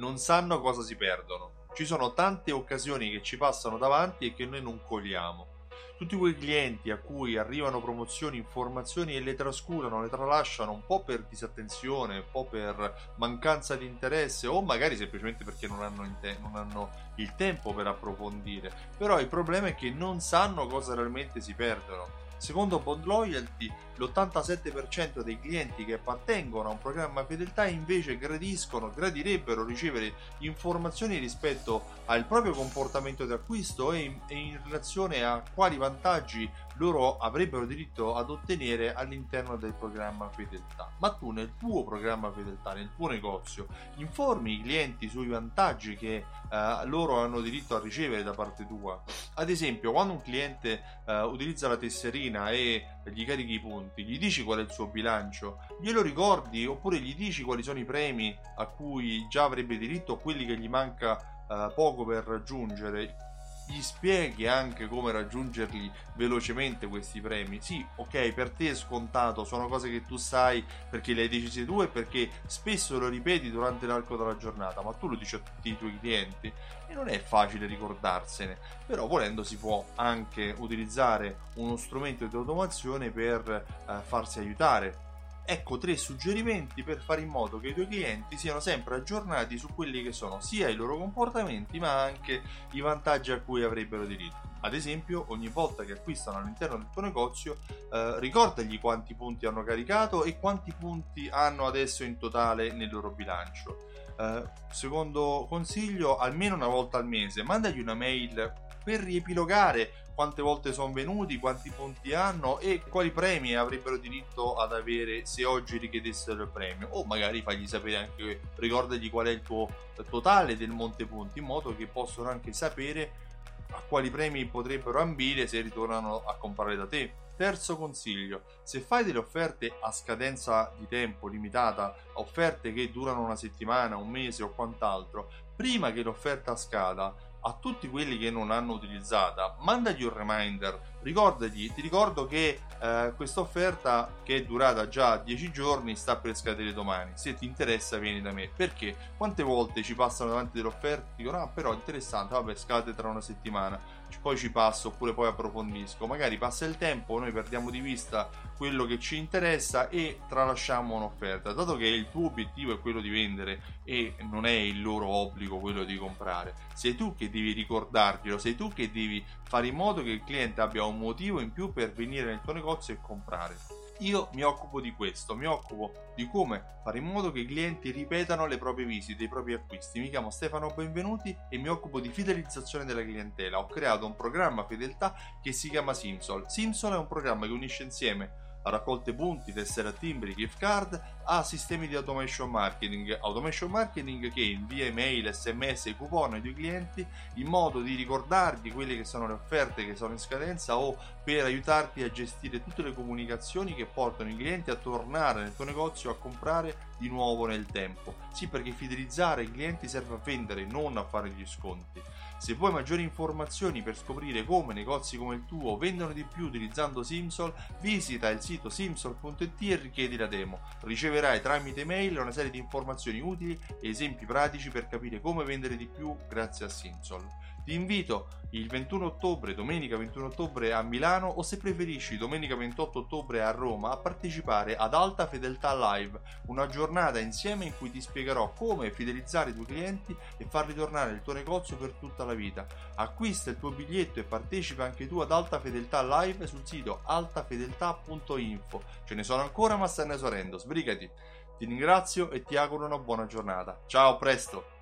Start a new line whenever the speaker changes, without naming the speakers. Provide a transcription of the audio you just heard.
non sanno cosa si perdono. Ci sono tante occasioni che ci passano davanti e che noi non cogliamo tutti quei clienti a cui arrivano promozioni, informazioni e le trascurano, le tralasciano un po' per disattenzione, un po' per mancanza di interesse o magari semplicemente perché non hanno, te- non hanno il tempo per approfondire. Però il problema è che non sanno cosa realmente si perdono. Secondo Bond Loyalty, l'87% dei clienti che appartengono a un programma fedeltà invece gradiscono, gradirebbero ricevere informazioni rispetto al proprio comportamento di acquisto e in, e in relazione a quali vantaggi loro avrebbero diritto ad ottenere all'interno del programma fedeltà. Ma tu nel tuo programma fedeltà, nel tuo negozio, informi i clienti sui vantaggi che eh, loro hanno diritto a ricevere da parte tua. Ad esempio, quando un cliente eh, utilizza la tesserina e gli carichi i punti, gli dici qual è il suo bilancio, glielo ricordi? Oppure gli dici quali sono i premi a cui già avrebbe diritto quelli che gli manca eh, poco per raggiungere gli spieghi anche come raggiungerli velocemente questi premi. Sì, ok, per te è scontato, sono cose che tu sai perché le hai decise tu e perché spesso lo ripeti durante l'arco della giornata, ma tu lo dici a tutti i tuoi clienti e non è facile ricordarsene. Però volendo si può anche utilizzare uno strumento di automazione per eh, farsi aiutare ecco tre suggerimenti per fare in modo che i tuoi clienti siano sempre aggiornati su quelli che sono sia i loro comportamenti ma anche i vantaggi a cui avrebbero diritto. Ad esempio, ogni volta che acquistano all'interno del tuo negozio, eh, ricordagli quanti punti hanno caricato e quanti punti hanno adesso in totale nel loro bilancio. Eh, secondo consiglio, almeno una volta al mese, mandagli una mail per riepilogare quante volte sono venuti, quanti punti hanno e quali premi avrebbero diritto ad avere se oggi richiedessero il premio o magari fagli sapere anche ricordagli qual è il tuo totale del monte punti in modo che possano anche sapere a quali premi potrebbero ambire se ritornano a comprare da te. Terzo consiglio, se fai delle offerte a scadenza di tempo limitata, offerte che durano una settimana, un mese o quant'altro, prima che l'offerta scada, a tutti quelli che non hanno utilizzata, mandagli un reminder, ricordagli, ti ricordo che eh, questa offerta che è durata già 10 giorni sta per scadere domani, se ti interessa vieni da me, perché? Quante volte ci passano davanti delle offerte, dicono ah però interessante, vabbè scade tra una settimana, poi ci passo oppure poi approfondisco, magari passa il tempo, noi perdiamo di vista quello che ci interessa e tralasciamo un'offerta, dato che il tuo obiettivo è quello di vendere e non è il loro obbligo quello di comprare, sei tu che devi ricordarglielo, sei tu che devi fare in modo che il cliente abbia un motivo in più per venire nel tuo negozio e comprare. Io mi occupo di questo, mi occupo di come fare in modo che i clienti ripetano le proprie visite, i propri acquisti. Mi chiamo Stefano Benvenuti e mi occupo di fidelizzazione della clientela. Ho creato un programma fedeltà che si chiama Simsol. Simsol è un programma che unisce insieme raccolte punti, tessere timbri, gift card, a sistemi di automation marketing. Automation marketing che invia email, sms e coupon ai tuoi clienti in modo di ricordargli quelle che sono le offerte che sono in scadenza o per aiutarti a gestire tutte le comunicazioni che portano i clienti a tornare nel tuo negozio a comprare di nuovo nel tempo. Sì, perché fidelizzare i clienti serve a vendere, non a fare gli sconti. Se vuoi maggiori informazioni per scoprire come negozi come il tuo vendono di più utilizzando Simsol, visita il sito simsol.it e richiedi la demo. Riceverai tramite mail una serie di informazioni utili e esempi pratici per capire come vendere di più grazie a Simsol. Ti invito il 21 ottobre, domenica 21 ottobre a Milano o se preferisci domenica 28 ottobre a Roma a partecipare ad Alta Fedeltà Live, una giornata insieme in cui ti spiegherò come fidelizzare i tuoi clienti e farli tornare nel tuo negozio per tutta la vita. Acquista il tuo biglietto e partecipa anche tu ad Alta Fedeltà Live sul sito altafedeltà.info. Ce ne sono ancora ma stanno esaurendo, sbrigati. Ti ringrazio e ti auguro una buona giornata. Ciao, a presto!